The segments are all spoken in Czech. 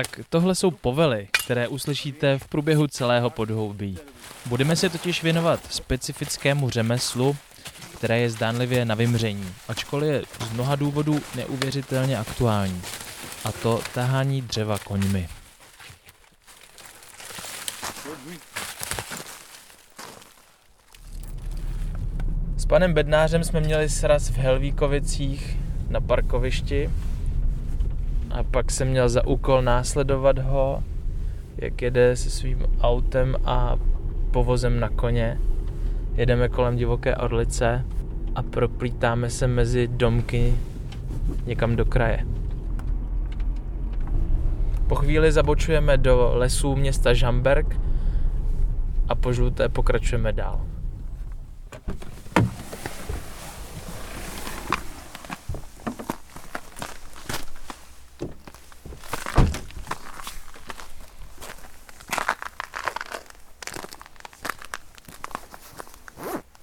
Tak tohle jsou povely, které uslyšíte v průběhu celého podhoubí. Budeme se totiž věnovat specifickému řemeslu, které je zdánlivě na vymření, ačkoliv je z mnoha důvodů neuvěřitelně aktuální. A to tahání dřeva koňmi. S panem Bednářem jsme měli sraz v Helvíkovicích na parkovišti a pak jsem měl za úkol následovat ho, jak jede se svým autem a povozem na koně. Jedeme kolem divoké orlice a proplítáme se mezi domky někam do kraje. Po chvíli zabočujeme do lesů města Žamberg a po žluté pokračujeme dál.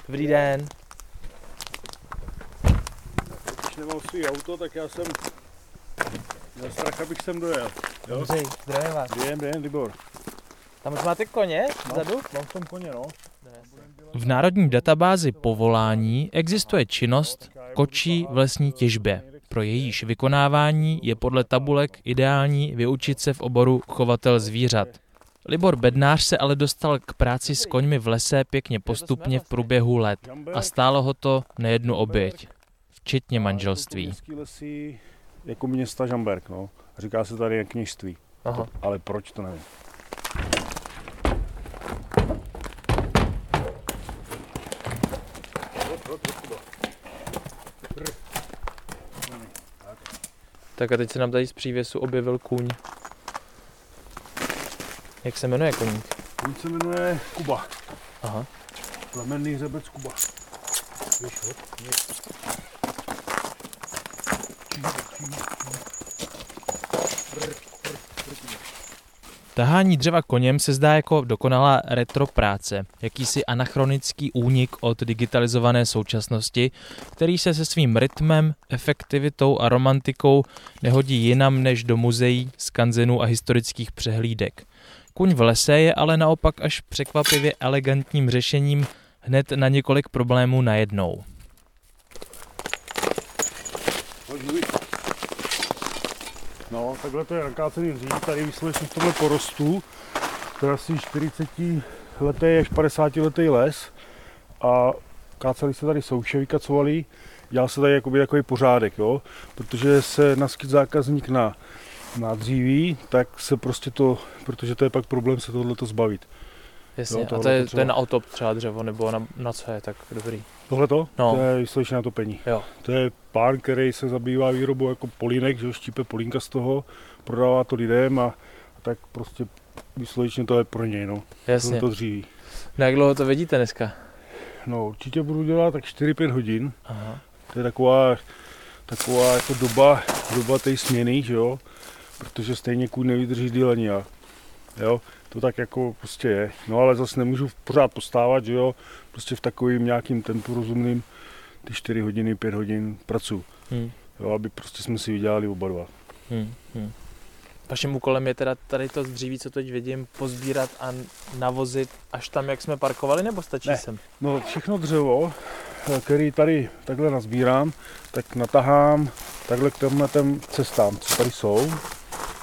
Dobrý den. Když nemám svý auto, tak já jsem měl strach, abych sem dojel. Jo? Dobře, zdravím vás. Během, během, Libor. Tam už máte koně vzadu? Mám v tom koně, no. V národní databázi povolání existuje činnost kočí v lesní těžbě. Pro jejíž vykonávání je podle tabulek ideální vyučit se v oboru chovatel zvířat. Libor Bednář se ale dostal k práci s koňmi v lese pěkně postupně v průběhu let a stálo ho to nejednu oběť, včetně manželství. Lesy jako města Žamberk, no. Říká se tady jak kněžství. Aha. Ale proč, to nevím. Tak a teď se nám tady z přívěsu objevil kůň. Jak se jmenuje koník? On se jmenuje Kuba. Aha. Plemenný hřebec Kuba. Víš. Tahání dřeva koněm se zdá jako dokonalá retro práce, jakýsi anachronický únik od digitalizované současnosti, který se se svým rytmem, efektivitou a romantikou nehodí jinam než do muzeí, skanzenů a historických přehlídek. Kuň v lese je ale naopak až překvapivě elegantním řešením hned na několik problémů najednou. No, takhle to je nakácený dřív, tady výsledečně v tomhle porostu, to je asi 40 letý až 50 letý les. A káceli se tady souše, vykacovali, dělal se tady jakoby takový pořádek, jo, protože se naskyt zákazník na, na dříví, tak se prostě to, protože to je pak problém se tohleto zbavit. Jasně, Jo, a to je, potřeba. to je na auto třeba dřevo, nebo na, na co je, tak dobrý. Tohle to? No. To je výsledečně na topení. Jo. To je pán, který se zabývá výrobou jako polínek, že jo, štípe polínka z toho, prodává to lidem a, a tak prostě výsledečně to je pro něj, no. Jasně. To dříví. No jak dlouho to vidíte dneska? No určitě budu dělat tak 4-5 hodin. Aha. To je taková, taková jako doba, doba té směny, že jo, protože stejně kůň nevydrží díl ani já. Jo, to tak jako prostě je. No ale zase nemůžu pořád postávat, že jo, prostě v takovým nějakým tempu rozumným ty 4 hodiny, 5 hodin pracuji. Hm. Jo, aby prostě jsme si vydělali oba dva. Hm. Hm. Vaším úkolem je teda tady to dříví, co teď vidím, pozbírat a navozit až tam, jak jsme parkovali, nebo stačí Ne. sem? No všechno dřevo, který tady takhle nazbírám, tak natahám takhle k těmhle těm cestám, co tady jsou,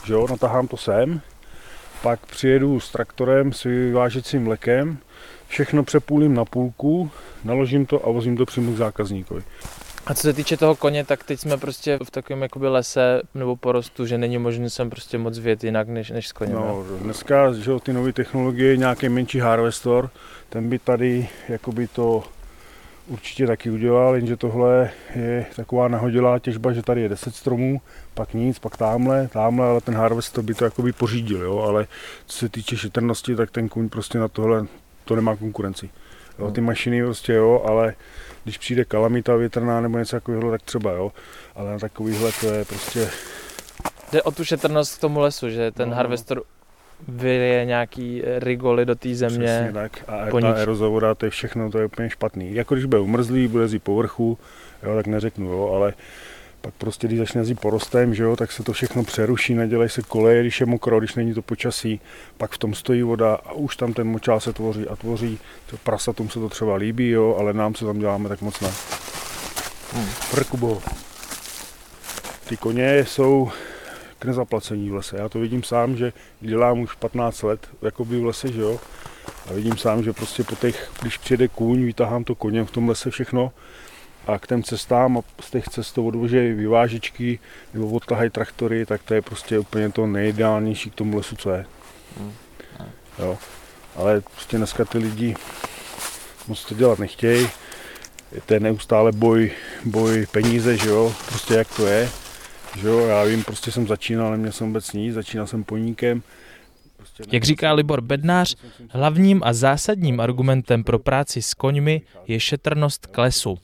že jo, natahám to sem, pak přijedu s traktorem s vyvážecím vlekem, všechno přepůlím na půlku, naložím to a vozím to přímo k zákazníkovi. A co se týče toho koně, tak teď jsme prostě v takovém jakoby lese nebo porostu, že není možné sem prostě moc vět jinak než, než s koněm. No, dneska, že ty nové technologie, nějaký menší harvestor, ten by tady jakoby to určitě taky udělal, jenže tohle je taková nahodilá těžba, že tady je 10 stromů, pak nic, pak tamhle, tamhle, ale ten harvester by to jakoby pořídil, jo, ale co se týče šetrnosti, tak ten kůň prostě na tohle to nemá konkurenci. Jo, ty mašiny prostě jo, ale když přijde kalamita větrná nebo něco takového, tak třeba jo, ale na takovýhle to je prostě... Jde o tu šetrnost k tomu lesu, že ten no, harvester vyje nějaký rigoly do té země. Přesně tak. A ta erozovoda, to je všechno, to je úplně špatný. Jako když bude umrzlý, bude zít povrchu, jo, tak neřeknu, jo, ale pak prostě, když začne jít porostem, že jo, tak se to všechno přeruší, nedělají se koleje, když je mokro, když není to počasí, pak v tom stojí voda a už tam ten močál se tvoří a tvoří. To prasatům se to třeba líbí, jo, ale nám se tam děláme tak moc ne. Hmm. Prkubo. Ty koně jsou k nezaplacení v lese. Já to vidím sám, že dělám už 15 let jakoby v lese, že jo. A vidím sám, že prostě po těch, když přijede kůň, vytahám to koně v tom lese všechno, a k těm cestám a z těch cest to odvožejí vyvážičky nebo odtahají traktory, tak to je prostě úplně to nejideálnější k tomu lesu, co je. Hmm. Jo. Ale prostě dneska ty lidi moc to dělat nechtějí. Je to neustále boj, boj peníze, že jo, prostě jak to je. Že jo, já vím, prostě jsem začínal, neměl jsem vůbec nic, začínal jsem poníkem, jak říká Libor Bednář, hlavním a zásadním argumentem pro práci s koňmi je šetrnost klesu.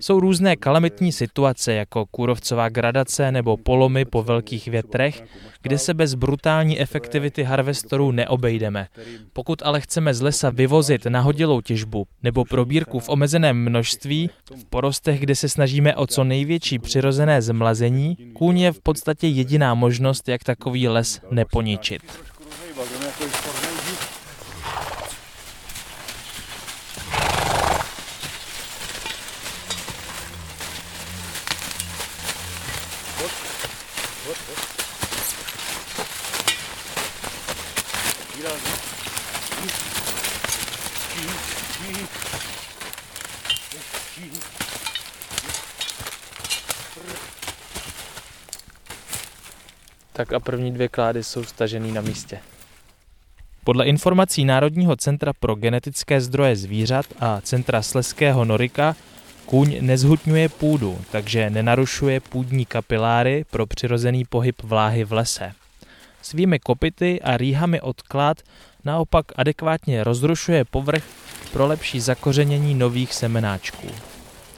Jsou různé kalamitní situace, jako kůrovcová gradace nebo polomy po velkých větrech, kde se bez brutální efektivity harvestorů neobejdeme. Pokud ale chceme z lesa vyvozit nahodilou těžbu nebo probírku v omezeném množství, v porostech, kde se snažíme o co největší přirozené zmlazení, kůň je v podstatě jediná možnost, jak takový les neponičit. Tak a první dvě klády jsou stažený na místě. Podle informací Národního centra pro genetické zdroje zvířat a Centra Sleského Norika kůň nezhutňuje půdu, takže nenarušuje půdní kapiláry pro přirozený pohyb vláhy v lese. Svými kopity a rýhami odklad naopak adekvátně rozrušuje povrch pro lepší zakořenění nových semenáčků.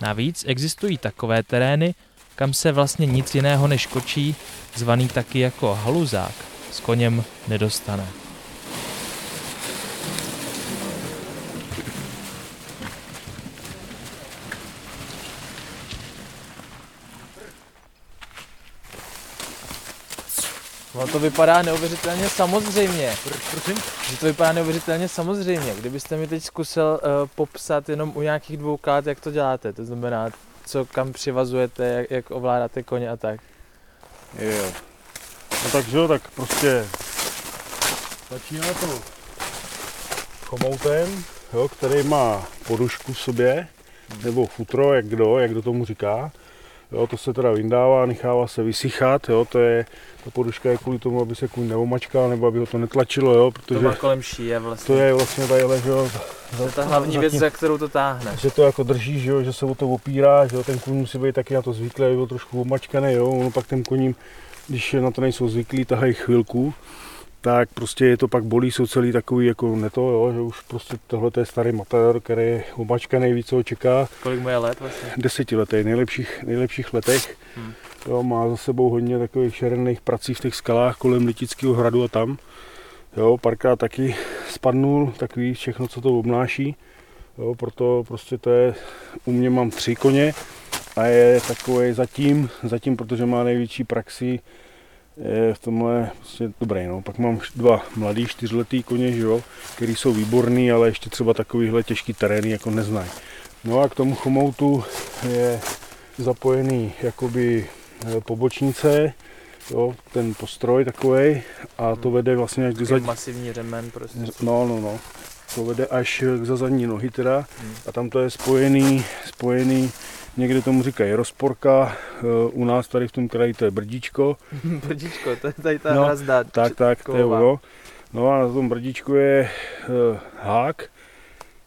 Navíc existují takové terény, kam se vlastně nic jiného než kočí, zvaný taky jako haluzák, s koněm nedostane. No to vypadá neuvěřitelně samozřejmě. Prosím? Že to vypadá neuvěřitelně samozřejmě. Kdybyste mi teď zkusil uh, popsat jenom u nějakých dvou kát, jak to děláte, to znamená, co kam přivazujete, jak, jak ovládáte koně a tak. Jo. No takže jo, tak prostě začíná to chomoutem, jo, který má podušku v sobě, nebo futro, jak kdo, jak kdo tomu říká. Jo, to se teda vyndává, nechává se vysychat, jo, to je, ta poduška je kvůli tomu, aby se kůň neomačkal, nebo aby ho to netlačilo, jo, protože... To má kolem šíje vlastně. To je vlastně tady, že jo. To je ta hlavní věc, za kterou to táhne. Že to jako drží, že jo, že se o to opírá, že jo, ten kůň musí být taky na to zvyklý, aby byl trošku omačkaný, jo, ono pak ten koním, když na to nejsou zvyklí, tahají chvilku, tak prostě je to pak bolí, jsou celý takový jako neto, jo, že už prostě tohle je starý matador, který je omačka nejvíc, co ho čeká. Kolik mu je let vlastně? Desetiletý, nejlepších, nejlepších letech. Hmm. Jo, má za sebou hodně takových šerených prací v těch skalách kolem Litického hradu a tam. Jo, párkrát taky spadnul, takový všechno, co to obnáší. Jo, proto prostě to je, u mě mám tři koně a je takový zatím, zatím, protože má největší praxi, je v tomhle prostě dobrý. No. Pak mám dva mladý čtyřletý koně, že jo, který jsou výborný, ale ještě třeba takovýhle těžký terény jako neznají. No a k tomu chomoutu je zapojený jakoby e, pobočnice, jo, ten postroj takový a to vede vlastně až do zadní. masivní remen prostě. No, no, no. To vede až za zadní nohy teda hmm. a tam to je spojený, spojený Někde tomu říkají rozporka, eh, u nás tady v tom kraji to je brdíčko. brdíčko, to je tady ta no, hrazda. Tak, tak, to je ono. No a na tom brdíčku je uh, hák,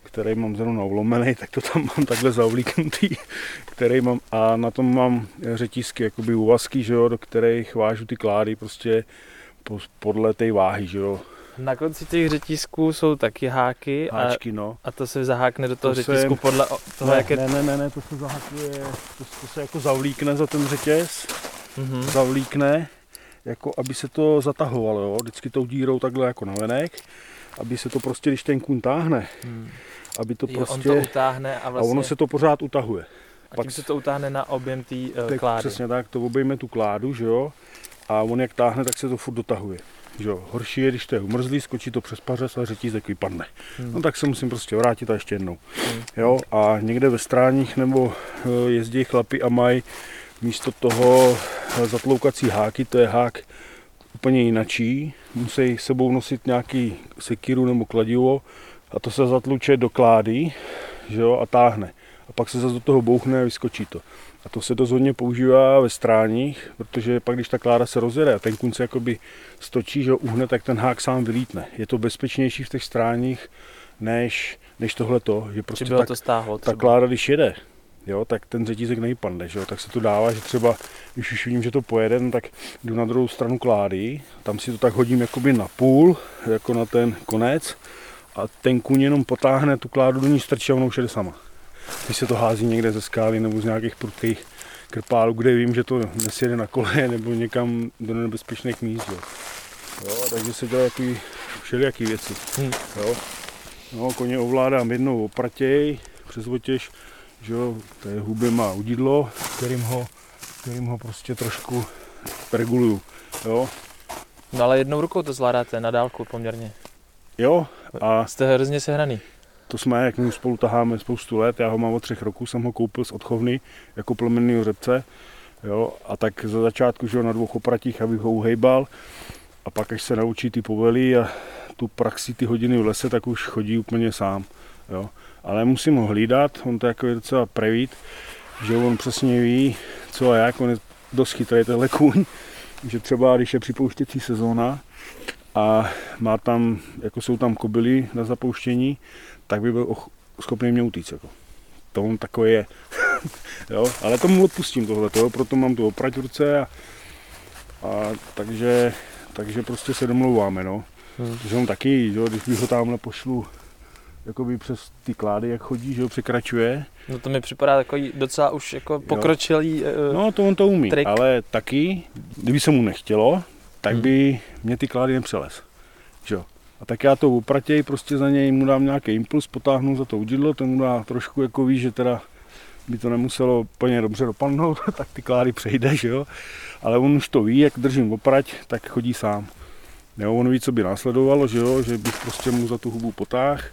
který mám zrovna ulomený, tak to tam mám takhle zavlíknutý, který mám a na tom mám řetízky, jakoby úvazky, že jo, do kterých vážu ty klády prostě podle té váhy, že jo. Na konci těch řetízků jsou taky háky Háčky, a, no. a to se zahákne do toho to řetízku se, podle toho, ne, jak je... Ne, ne, ne, ne, to se zahákuje, to, to se jako zavlíkne za ten řetěz, mm-hmm. zavlíkne, jako aby se to zatahovalo, jo, vždycky tou dírou takhle jako na venek, aby se to prostě, když ten kůň táhne, hmm. aby to jo, prostě... On to utáhne a vlastně... A ono se to pořád utahuje. A Pak se to utáhne na objem té uh, klády. Přesně tak, to obejme tu kládu, že jo, a on jak táhne, tak se to furt dotahuje. Že jo. Horší je, když to je umrzlý, skočí to přes pařez a řetízek vypadne. Hmm. No tak se musím prostě vrátit a ještě jednou. Hmm. Jo, a někde ve stráních nebo eh, jezdí chlapi a mají místo toho eh, zatloukací háky, to je hák úplně jinačí, musí sebou nosit nějaký sekiru nebo kladivo a to se zatluče do klády že jo, a táhne. A pak se zase do toho bouchne a vyskočí to. A to se dost hodně používá ve stráních, protože pak, když ta kláda se rozjede a ten kunce jakoby stočí, že ho uhne, tak ten hák sám vylítne. Je to bezpečnější v těch stráních, než, než tohleto, že prostě tak, to stáhlo, ta kláda, když jede, jo, tak ten řetízek nejpadne, že jo, tak se to dává, že třeba, když už vidím, že to pojede, no, tak jdu na druhou stranu klády, tam si to tak hodím jakoby na půl, jako na ten konec. A ten kuň jenom potáhne tu kládu do ní strčí a ono už jede sama když se to hází někde ze skály nebo z nějakých prudkých krpálů, kde vím, že to nesjede na kole nebo někam do nebezpečných míst. Jo. Jo, takže se dělá takový všelijaký věci. Hmm. Jo. No, koně ovládám jednou opratěj přes otěž, že jo, to je huby má udidlo, kterým ho, kterým ho prostě trošku reguluju. Jo. No ale jednou rukou to zvládáte na dálku poměrně. Jo. A jste hrozně sehraný. To jsme, jak my spolu taháme spoustu let, já ho mám od třech roků, jsem ho koupil z odchovny jako plemenného řepce. Jo, a tak za začátku, že na dvou opratích, abych ho uhejbal. A pak, až se naučí ty povely a tu praxi, ty hodiny v lese, tak už chodí úplně sám. Jo. Ale musím ho hlídat, on to jako je docela prevít, že on přesně ví, co a jak, on je dost chytrý tenhle kůň, že třeba když je připouštěcí sezóna a má tam, jako jsou tam kobily na zapouštění, tak by byl schopný mě utíct. Jako. To on takový je. jo? Ale tomu odpustím tohle, proto mám tu oprať v ruce a, a takže, takže prostě se domlouváme. No. Hmm. Že on taky, jo, když bych ho tamhle pošlu jakoby přes ty klády, jak chodí, že ho překračuje. No to mi připadá takový docela už jako pokročilý uh, No to on to umí, trik. ale taky, kdyby se mu nechtělo, tak hmm. by mě ty klády nepřelez. Jo? A tak já to upratěj, prostě za něj mu dám nějaký impuls, potáhnu za to udidlo, ten mu dá trošku jako ví, že teda by to nemuselo úplně dobře dopadnout, tak ty klády přejde, že jo. Ale on už to ví, jak držím oprať, tak chodí sám. Jo, on ví, co by následovalo, že jo, že bych prostě mu za tu hubu potáh,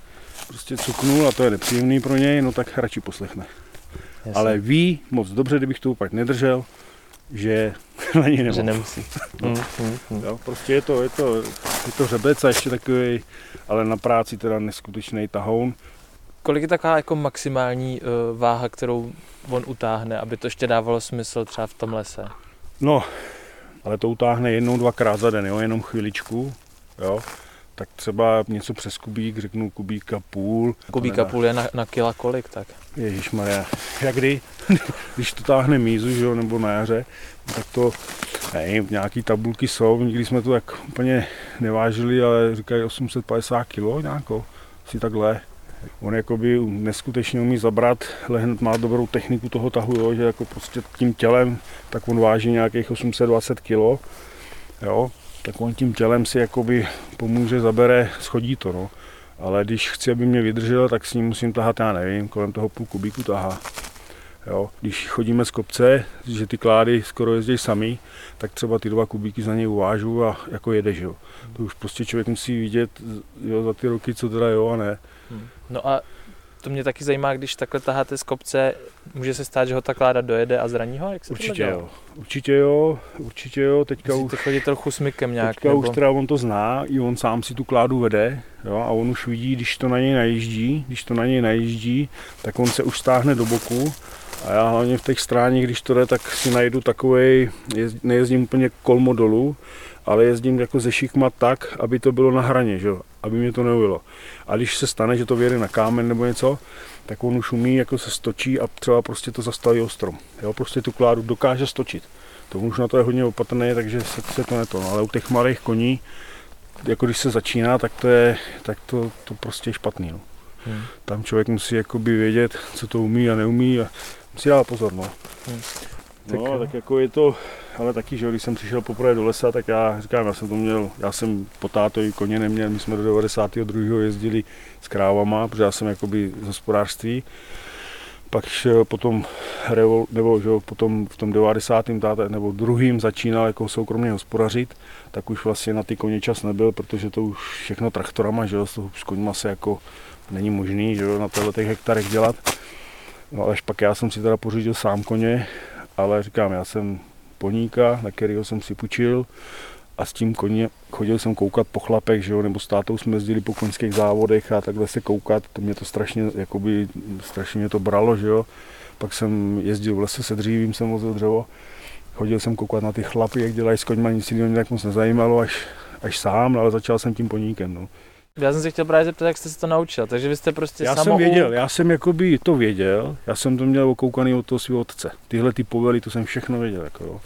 prostě cuknul a to je nepříjemný pro něj, no tak radši poslechne. Jasně. Ale ví moc dobře, kdybych to oprať nedržel, že na něj nemohl. Že nemusí. No. Mm, mm, mm. Jo, prostě je to, je to, je to řebec a ještě takový, ale na práci teda neskutečný tahoun. Kolik je taková jako maximální uh, váha, kterou on utáhne, aby to ještě dávalo smysl třeba v tom lese? No, ale to utáhne jednou, dvakrát za den, jo, jenom chviličku, jo. Tak třeba něco přes kubík, řeknu kubíka půl. Kubíka půl je na, na kila kolik tak? Ježíš Maria, jak kdy? Když to táhne mízu, že jo, nebo na jaře, tak to, nevím, nějaký tabulky jsou, nikdy jsme to tak úplně nevážili, ale říkají 850 kg nějakou, asi takhle. On jakoby neskutečně umí zabrat, ale hned má dobrou techniku toho tahu, jo, že jako prostě tím tělem, tak on váží nějakých 820 kg, jo, tak on tím tělem si jakoby pomůže, zabere, schodí to, no. Ale když chci, aby mě vydržel, tak s ním musím tahat, já nevím, kolem toho půl kubíku tahá. Jo. Když chodíme z kopce, že ty klády skoro jezdí sami, tak třeba ty dva kubíky za něj uvážu a jako jede, že jo. To už prostě člověk musí vidět jo, za ty roky, co teda jo a ne. Hmm. No a to mě taky zajímá, když takhle taháte z kopce, může se stát, že ho ta kláda dojede a zraní ho? Jak se určitě jo, určitě jo, určitě jo, teďka Musíte už... chodit trochu smykem nějak. Teďka nebo... už teda on to zná, i on sám si tu kládu vede, jo, a on už vidí, když to na něj najíždí, když to na něj najíždí, tak on se už stáhne do boku A já hlavně v těch stráních, když to jde, tak si najdu takovej, nejezdím úplně kolmo dolů, ale jezdím jako ze šikma tak, aby to bylo na hraně, že? aby mě to neuvilo. A když se stane, že to vyjede na kámen nebo něco, tak on už umí, jako se stočí a třeba prostě to zastaví o strom. Jo? Prostě tu kládu dokáže stočit. To už na to je hodně opatrné, takže se, se to neto. No, ale u těch malých koní, jako když se začíná, tak to je, tak to, to prostě je špatný. No. Hmm. Tam člověk musí jakoby vědět, co to umí a neumí a musí dávat pozor. No. Hmm. No, tak, tak jako je to, ale taky, že když jsem přišel poprvé do lesa, tak já říkám, já jsem to měl, já jsem po tátovi koně neměl, my jsme do 92. jezdili s krávama, protože já jsem jakoby z hospodářství. Pak potom, nebo že potom v tom 90. Táta, nebo druhým začínal jako soukromně hospodařit, tak už vlastně na ty koně čas nebyl, protože to už všechno traktorama, že jo, s koňma se jako není možný, že jo, na těchto těch hektarech dělat. No až pak já jsem si teda pořídil sám koně, ale říkám, já jsem poníka, na kterého jsem si půjčil a s tím koně chodil jsem koukat po chlapech, že jo, nebo s tátou jsme jezdili po koňských závodech a takhle se koukat, to mě to strašně, jakoby, strašně mě to bralo, že jo. Pak jsem jezdil v lese se dřívím, jsem vozil dřevo, chodil jsem koukat na ty chlapy, jak dělají s koňma, nic jiného mě tak moc nezajímalo, až, až sám, ale začal jsem tím poníkem, no. Já jsem se chtěl právě zeptat, jak jste se to naučil, takže vy jste prostě Já jsem věděl, já jsem jakoby to věděl, já jsem to měl okoukaný od toho svého otce. Tyhle ty povely, to jsem všechno věděl, jako jo.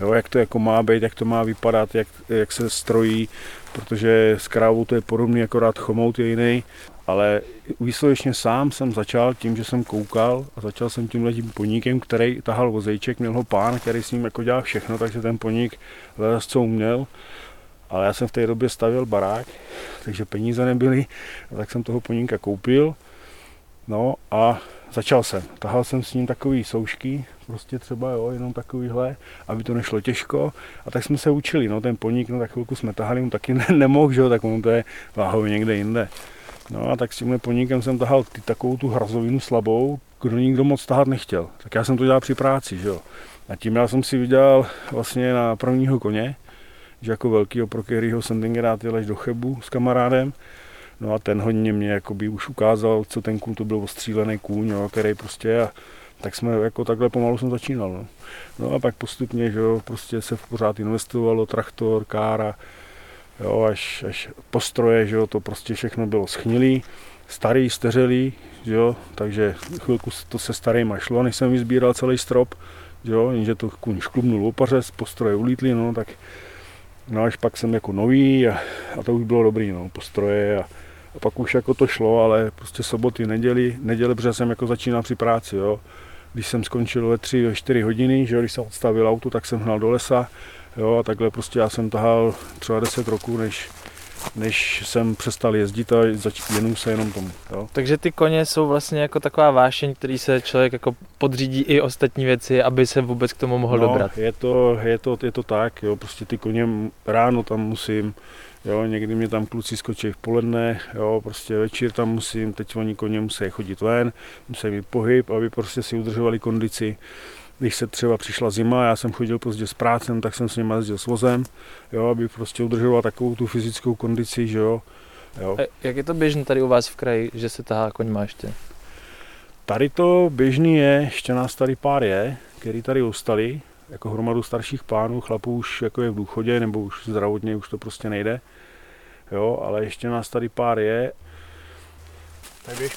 jo. jak to jako má být, jak to má vypadat, jak, jak se strojí, protože s krávou to je podobný, akorát chomout je jiný, ale výsledečně sám jsem začal tím, že jsem koukal a začal jsem tímhle tím poníkem, který tahal vozejček, měl ho pán, který s ním jako dělal všechno, takže ten poník co uměl ale já jsem v té době stavěl barák, takže peníze nebyly, tak jsem toho poníka koupil. No a začal jsem. Tahal jsem s ním takový soušky, prostě třeba jo, jenom takovýhle, aby to nešlo těžko. A tak jsme se učili, no ten poník, no tak chvilku jsme tahali, on taky ne, nemohl, že jo, tak on to je váhově někde jinde. No a tak s tímhle poníkem jsem tahal ty, takovou tu hrazovinu slabou, kdo nikdo moc tahat nechtěl. Tak já jsem to dělal při práci, že jo. A tím já jsem si vydělal vlastně na prvního koně, že jako velkýho, pro kterýho jsem tenkrát jel až do Chebu s kamarádem. No a ten hodně mě jakoby už ukázal, co ten kůň to byl ostřílený kůň, jo, který prostě a tak jsme jako takhle pomalu jsem začínal. No, no a pak postupně, že jo, prostě se pořád investovalo, traktor, kára, jo, až, až postroje, že jo, to prostě všechno bylo schnilý, starý, steřelý, že jo, takže chvilku to se starým šlo, než jsem vyzbíral celý strop, že jo, jenže to kůň šklubnul opařez, postroje ulítly, no, tak No až pak jsem jako nový a, a to už bylo dobrý, no, postroje a, a pak už jako to šlo, ale prostě soboty, neděli, neděli, protože jsem jako začínal při práci, jo. Když jsem skončil ve 3, ve 4 hodiny, že když jsem odstavil auto, tak jsem hnal do lesa, jo, a takhle prostě já jsem tahal třeba 10 roků, než, než jsem přestal jezdit a věnuju se jenom tomu. Jo. Takže ty koně jsou vlastně jako taková vášeň, který se člověk jako podřídí i ostatní věci, aby se vůbec k tomu mohl no, dobrat. Je to, je, to, je to tak, jo, prostě ty koně ráno tam musím, jo, někdy mě tam kluci skočí v poledne, jo, prostě večer tam musím, teď oni koně musí chodit ven, musí mít pohyb, aby prostě si udržovali kondici když se třeba přišla zima, já jsem chodil pozdě s prácem, tak jsem s ním jezdil s vozem, jo, aby prostě udržoval takovou tu fyzickou kondici, že jo. jo. A jak je to běžné tady u vás v kraji, že se tahá koň máště? Tady to běžný je, ještě nás tady pár je, který tady ostali, jako hromadu starších pánů, chlapů už jako je v důchodě, nebo už zdravotně už to prostě nejde. Jo, ale ještě nás tady pár je. Tak běž,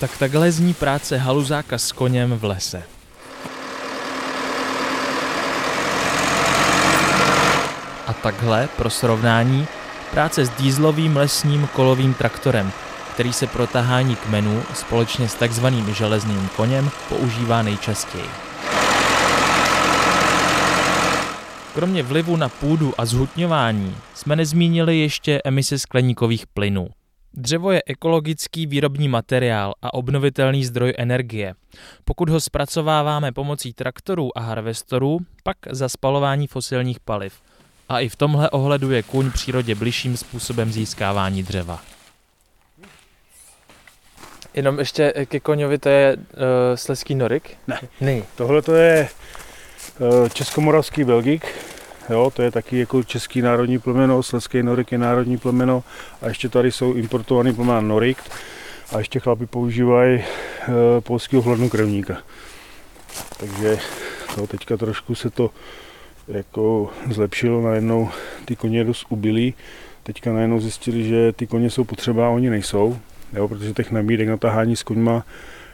Tak takhle zní práce haluzáka s koněm v lese. A takhle, pro srovnání, práce s dýzlovým lesním kolovým traktorem, který se pro tahání kmenů společně s takzvaným železným koněm používá nejčastěji. Kromě vlivu na půdu a zhutňování jsme nezmínili ještě emise skleníkových plynů. Dřevo je ekologický výrobní materiál a obnovitelný zdroj energie. Pokud ho zpracováváme pomocí traktorů a harvestorů, pak za spalování fosilních paliv. A i v tomhle ohledu je kůň přírodě bližším způsobem získávání dřeva. Jenom ještě ke koňovi, to je uh, sleský norik? Ne. Ne. Tohle to je uh, českomoravský belgik, jo, to je taky jako český národní plemeno, sleský norik je národní plemeno a ještě tady jsou importovaný plemena norik a ještě chlapi používají uh, polského hladnokrevníka. Takže to teďka trošku se to jako zlepšilo, najednou ty koně dost ubylí, teďka najednou zjistili, že ty koně jsou potřeba a oni nejsou, jo, protože těch nabídek na tahání s koňma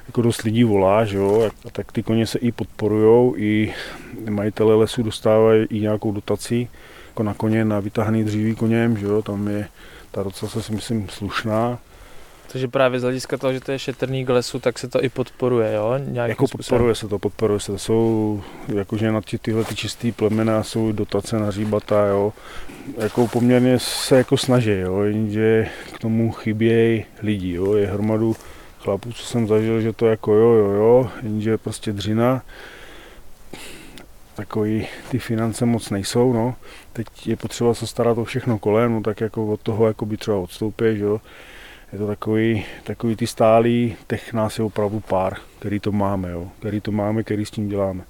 jako dost lidí volá, že jo, a tak ty koně se i podporujou, i majitele lesů dostávají i nějakou dotací, jako na koně, na vytáhaný dříví koněm, že jo, tam je ta docela si myslím slušná. Takže právě z hlediska toho, že to je šetrný k lesu, tak se to i podporuje, jo? Nějakým jako způsobem. podporuje se to, podporuje se to. Jsou, jakože na ty, tyhle ty čistý plemena jsou dotace na říbata, jo. Jako poměrně se jako snaží, jo, jenže k tomu chybějí lidi, jo. Je hromadu chlapů, co jsem zažil, že to jako jo, jo, jo, jenže prostě dřina, takový ty finance moc nejsou, no. Teď je potřeba se starat o všechno kolem, no tak jako od toho jako by třeba odstoupíš, jo je to takový, takový ty stálý, těch nás je opravdu pár, který to máme, jo, který to máme, který s tím děláme.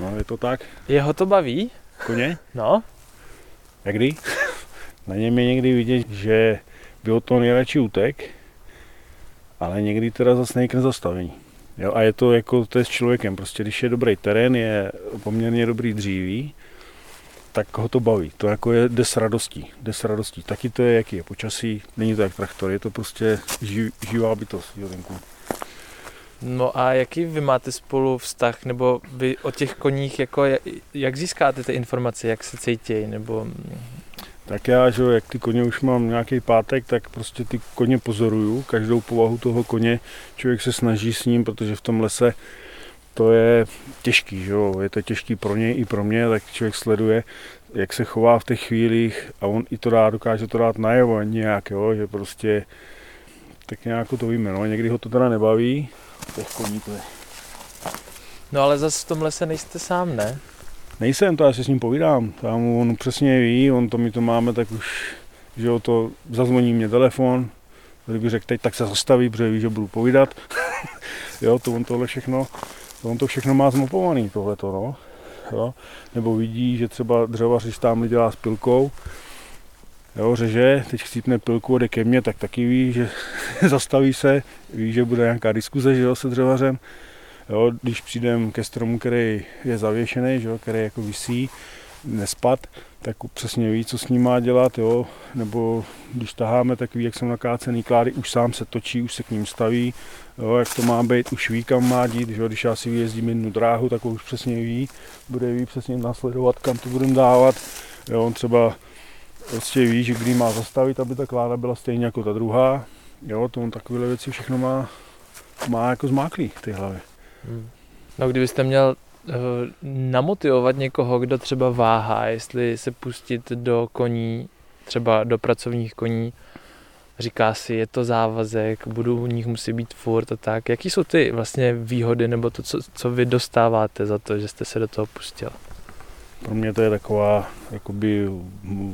No, je to tak. Jeho to baví? Koně? No. Jak kdy? Na něm je někdy vidět, že by o to nejradši utek, ale někdy teda zase nejkne zastavení. Jo, a je to jako to je s člověkem, prostě když je dobrý terén, je poměrně dobrý dříví, tak ho to baví. To jako je, jde s radostí, jde s radostí. Taky to je, jaký je počasí, není to jak traktor, je to prostě živ, živá bytost, jo, No a jaký vy máte spolu vztah, nebo vy o těch koních, jako jak získáte ty informace, jak se cítí, nebo... Tak já, že jak ty koně už mám nějaký pátek, tak prostě ty koně pozoruju, každou povahu toho koně, člověk se snaží s ním, protože v tom lese to je těžký, že jo? je to těžký pro něj i pro mě, tak člověk sleduje, jak se chová v těch chvílích a on i to dá, dokáže to dát najevo nějak, jo? že prostě tak nějak to víme, no. někdy ho to teda nebaví, těch koní to je. No ale zase v tom lese nejste sám, ne? Nejsem, to já si s ním povídám, tam on přesně ví, on to my to máme, tak už, že jo, to zazvoní mě telefon, kdyby řekl teď, tak se zastaví, protože ví, že budu povídat. jo, to on tohle všechno on to všechno má zmapovaný, tohleto, no. Jo? Nebo vidí, že třeba dřevař, tam dělá s pilkou, jo, řeže, teď chcípne pilku a jde ke mně, tak taky ví, že zastaví se, ví, že bude nějaká diskuze že jo, se dřevařem. Jo, když přijdem ke stromu, který je zavěšený, že jo, který jako visí, nespad, tak přesně ví, co s ním má dělat, jo? nebo když taháme, tak ví, jak jsou nakácený klády, už sám se točí, už se k ním staví, jo? jak to má být, už ví, kam má dít, jo? když já si vyjezdím jednu dráhu, tak už přesně ví, bude ví přesně následovat, kam to budeme dávat, jo? on třeba prostě ví, že kdy má zastavit, aby ta kláda byla stejně jako ta druhá, jo? to on takové věci všechno má, má jako zmáklý v té hlavě. Hmm. No kdybyste měl Eh, namotivovat někoho, kdo třeba váhá, jestli se pustit do koní, třeba do pracovních koní, říká si, je to závazek, budu u nich musí být furt a tak. Jaký jsou ty vlastně výhody nebo to, co, co vy dostáváte za to, že jste se do toho pustil? Pro mě to je taková jakoby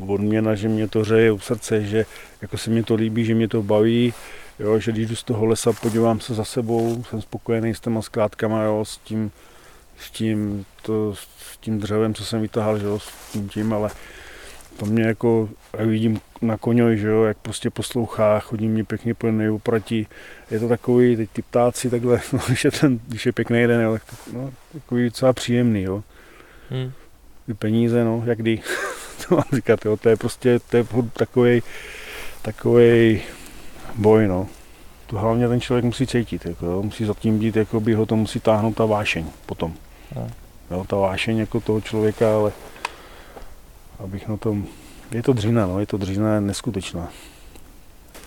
odměna, že mě to řeje u srdce, že jako se mi to líbí, že mě to baví, jo, že když jdu z toho lesa, podívám se za sebou, jsem spokojený s těma skládkama, jo, s tím, s tím, to, s tím dřevem, co jsem vytahal, že jo, s tím tím, ale to mě jako, jak vidím na koňoj, že jo, jak prostě poslouchá, chodí mě pěkně po nejopratí. Je to takový, teď ty ptáci takhle, no, když, je ten, když je pěkný den, jo, tak no, takový docela příjemný, jo. Hmm. Ty peníze, no, jak kdy, to mám říkat, jo, to je prostě, to je takový, takový boj, no to hlavně ten člověk musí cítit, jako, jo, musí zatím být, jako by ho to musí táhnout ta vášeň potom. No. Jo, ta vášeň jako toho člověka, ale abych na tom, je to dřina, no, je to dřina neskutečná.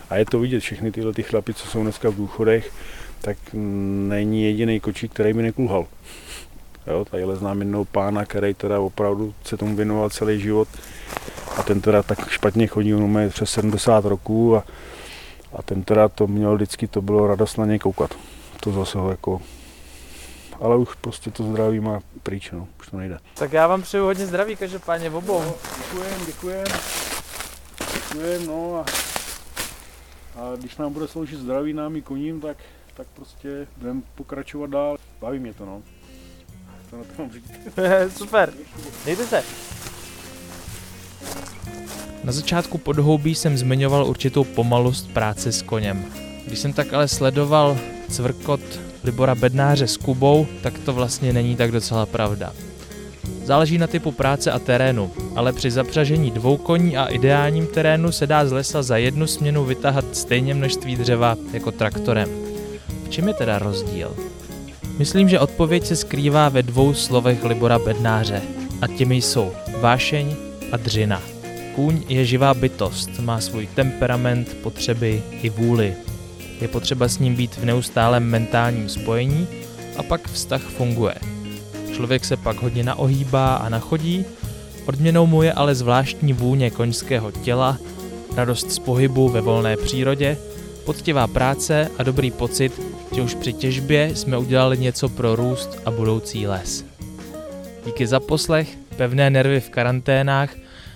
A je to vidět, všechny tyhle ty chlapy, co jsou dneska v důchodech, tak není jediný kočík, který by nekulhal. Jo, tadyhle znám jednoho pána, který teda opravdu se tomu věnoval celý život a ten teda tak špatně chodí, on má přes 70 roků a, a ten teda to měl vždycky, to bylo radost na něj koukat. To zase ho jako ale už prostě to zdraví má pryč, no, už to nejde. Tak já vám přeju hodně zdraví, každopádně v obou. No, děkujem, děkujem. Děkujem, no a, a když nám bude sloužit zdraví námi koním, tak, tak prostě budeme pokračovat dál. Baví mě to, no. To na to mám říct. Super, dejte se. Na začátku podhoubí jsem zmiňoval určitou pomalost práce s koněm. Když jsem tak ale sledoval cvrkot Libora Bednáře s Kubou, tak to vlastně není tak docela pravda. Záleží na typu práce a terénu, ale při zapřažení dvou koní a ideálním terénu se dá z lesa za jednu směnu vytahat stejně množství dřeva jako traktorem. V čem je teda rozdíl? Myslím, že odpověď se skrývá ve dvou slovech Libora Bednáře a těmi jsou vášeň a dřina. Kůň je živá bytost, má svůj temperament, potřeby i vůli. Je potřeba s ním být v neustálém mentálním spojení a pak vztah funguje. Člověk se pak hodně naohýbá a nachodí, odměnou mu je ale zvláštní vůně koňského těla, radost z pohybu ve volné přírodě, poctivá práce a dobrý pocit, že už při těžbě jsme udělali něco pro růst a budoucí les. Díky za poslech, pevné nervy v karanténách